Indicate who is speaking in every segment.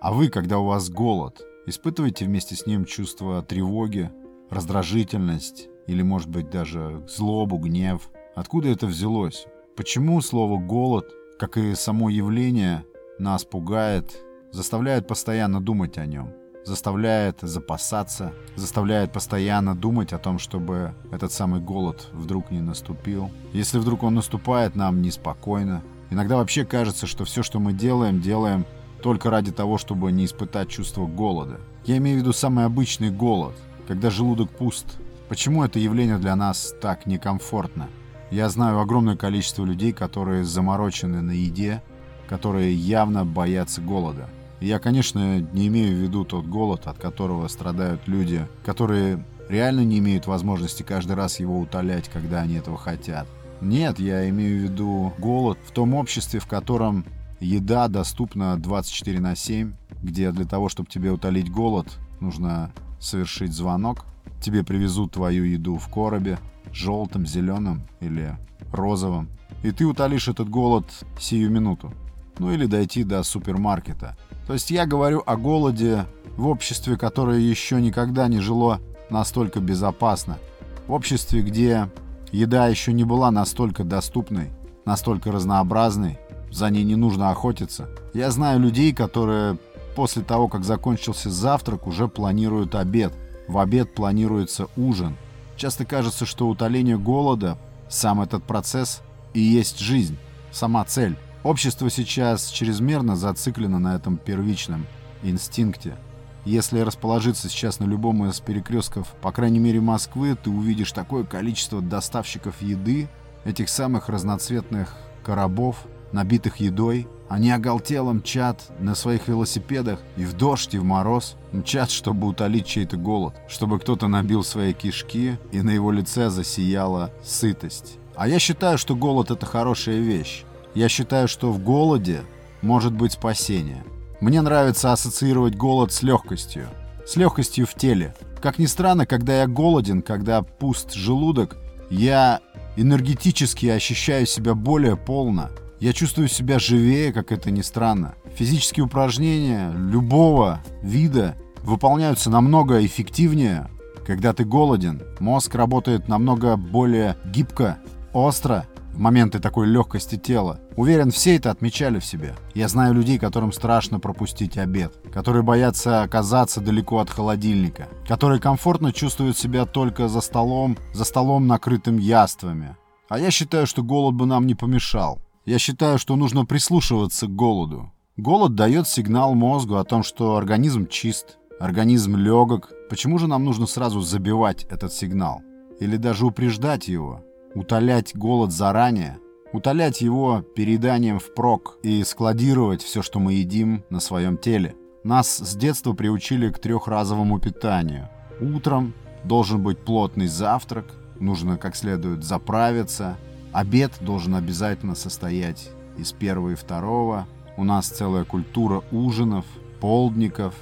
Speaker 1: А вы, когда у вас голод, испытываете вместе с ним чувство тревоги, раздражительность или, может быть, даже злобу, гнев? Откуда это взялось? Почему слово «голод», как и само явление, нас пугает, заставляет постоянно думать о нем? заставляет запасаться, заставляет постоянно думать о том, чтобы этот самый голод вдруг не наступил. Если вдруг он наступает, нам неспокойно. Иногда вообще кажется, что все, что мы делаем, делаем только ради того, чтобы не испытать чувство голода. Я имею в виду самый обычный голод, когда желудок пуст. Почему это явление для нас так некомфортно? Я знаю огромное количество людей, которые заморочены на еде, которые явно боятся голода. Я, конечно, не имею в виду тот голод, от которого страдают люди, которые реально не имеют возможности каждый раз его утолять, когда они этого хотят. Нет, я имею в виду голод в том обществе, в котором еда доступна 24 на 7, где для того, чтобы тебе утолить голод, нужно совершить звонок, тебе привезут твою еду в коробе, желтым, зеленым или розовым, и ты утолишь этот голод сию минуту. Ну или дойти до супермаркета – то есть я говорю о голоде в обществе, которое еще никогда не жило настолько безопасно. В обществе, где еда еще не была настолько доступной, настолько разнообразной, за ней не нужно охотиться. Я знаю людей, которые после того, как закончился завтрак, уже планируют обед. В обед планируется ужин. Часто кажется, что утоление голода, сам этот процесс и есть жизнь, сама цель. Общество сейчас чрезмерно зациклено на этом первичном инстинкте. Если расположиться сейчас на любом из перекрестков, по крайней мере Москвы, ты увидишь такое количество доставщиков еды, этих самых разноцветных коробов, набитых едой. Они оголтело мчат на своих велосипедах и в дождь, и в мороз. Мчат, чтобы утолить чей-то голод, чтобы кто-то набил свои кишки, и на его лице засияла сытость. А я считаю, что голод — это хорошая вещь. Я считаю, что в голоде может быть спасение. Мне нравится ассоциировать голод с легкостью. С легкостью в теле. Как ни странно, когда я голоден, когда пуст желудок, я энергетически ощущаю себя более полно. Я чувствую себя живее, как это ни странно. Физические упражнения любого вида выполняются намного эффективнее, когда ты голоден. Мозг работает намного более гибко, остро в моменты такой легкости тела. Уверен, все это отмечали в себе. Я знаю людей, которым страшно пропустить обед, которые боятся оказаться далеко от холодильника, которые комфортно чувствуют себя только за столом, за столом, накрытым яствами. А я считаю, что голод бы нам не помешал. Я считаю, что нужно прислушиваться к голоду. Голод дает сигнал мозгу о том, что организм чист, организм легок. Почему же нам нужно сразу забивать этот сигнал? Или даже упреждать его? утолять голод заранее, утолять его переданием впрок и складировать все, что мы едим, на своем теле. Нас с детства приучили к трехразовому питанию. Утром должен быть плотный завтрак, нужно как следует заправиться. Обед должен обязательно состоять из первого и второго. У нас целая культура ужинов, полдников.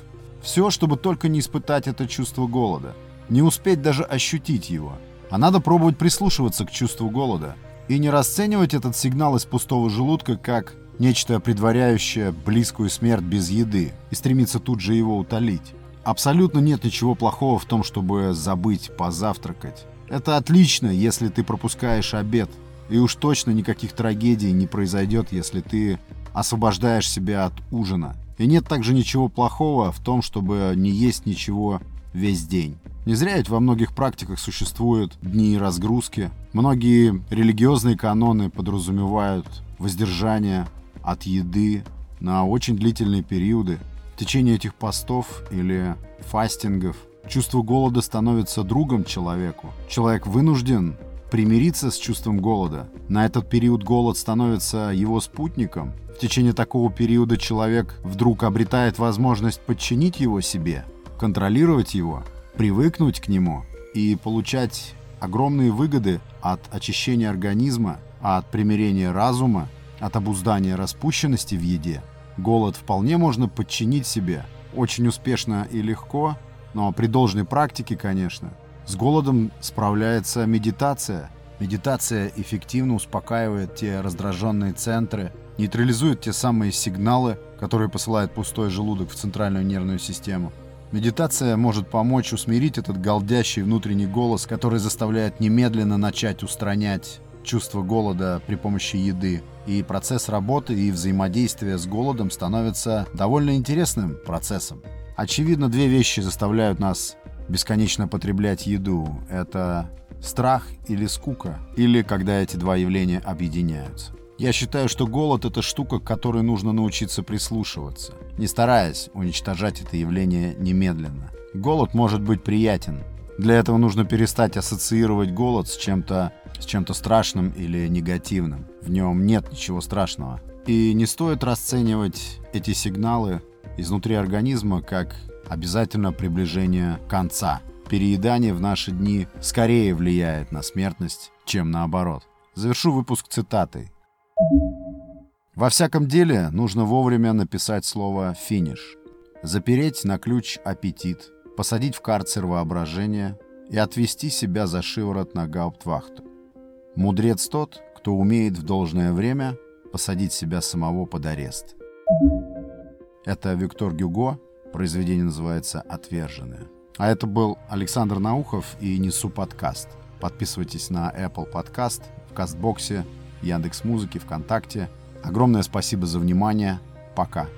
Speaker 1: Все, чтобы только не испытать это чувство голода. Не успеть даже ощутить его – а надо пробовать прислушиваться к чувству голода и не расценивать этот сигнал из пустого желудка как нечто предваряющее близкую смерть без еды и стремиться тут же его утолить. Абсолютно нет ничего плохого в том, чтобы забыть позавтракать. Это отлично, если ты пропускаешь обед. И уж точно никаких трагедий не произойдет, если ты освобождаешь себя от ужина. И нет также ничего плохого в том, чтобы не есть ничего весь день. Не зря ведь во многих практиках существуют дни разгрузки. Многие религиозные каноны подразумевают воздержание от еды на очень длительные периоды. В течение этих постов или фастингов чувство голода становится другом человеку. Человек вынужден примириться с чувством голода. На этот период голод становится его спутником. В течение такого периода человек вдруг обретает возможность подчинить его себе, контролировать его – привыкнуть к нему и получать огромные выгоды от очищения организма, от примирения разума, от обуздания распущенности в еде. Голод вполне можно подчинить себе очень успешно и легко, но при должной практике, конечно. С голодом справляется медитация. Медитация эффективно успокаивает те раздраженные центры, нейтрализует те самые сигналы, которые посылает пустой желудок в центральную нервную систему. Медитация может помочь усмирить этот голдящий внутренний голос, который заставляет немедленно начать устранять чувство голода при помощи еды. И процесс работы и взаимодействия с голодом становится довольно интересным процессом. Очевидно, две вещи заставляют нас бесконечно потреблять еду. Это страх или скука, или когда эти два явления объединяются. Я считаю, что голод — это штука, к которой нужно научиться прислушиваться, не стараясь уничтожать это явление немедленно. Голод может быть приятен. Для этого нужно перестать ассоциировать голод с чем-то с чем-то страшным или негативным. В нем нет ничего страшного. И не стоит расценивать эти сигналы изнутри организма как обязательно приближение конца. Переедание в наши дни скорее влияет на смертность, чем наоборот. Завершу выпуск цитатой. Во всяком деле нужно вовремя написать слово «финиш», запереть на ключ аппетит, посадить в карцер воображение и отвести себя за шиворот на гауптвахту. Мудрец тот, кто умеет в должное время посадить себя самого под арест. Это Виктор Гюго, произведение называется «Отверженные». А это был Александр Наухов и Несу подкаст. Подписывайтесь на Apple Podcast, в Кастбоксе, Яндекс Музыки, ВКонтакте. Огромное спасибо за внимание. Пока.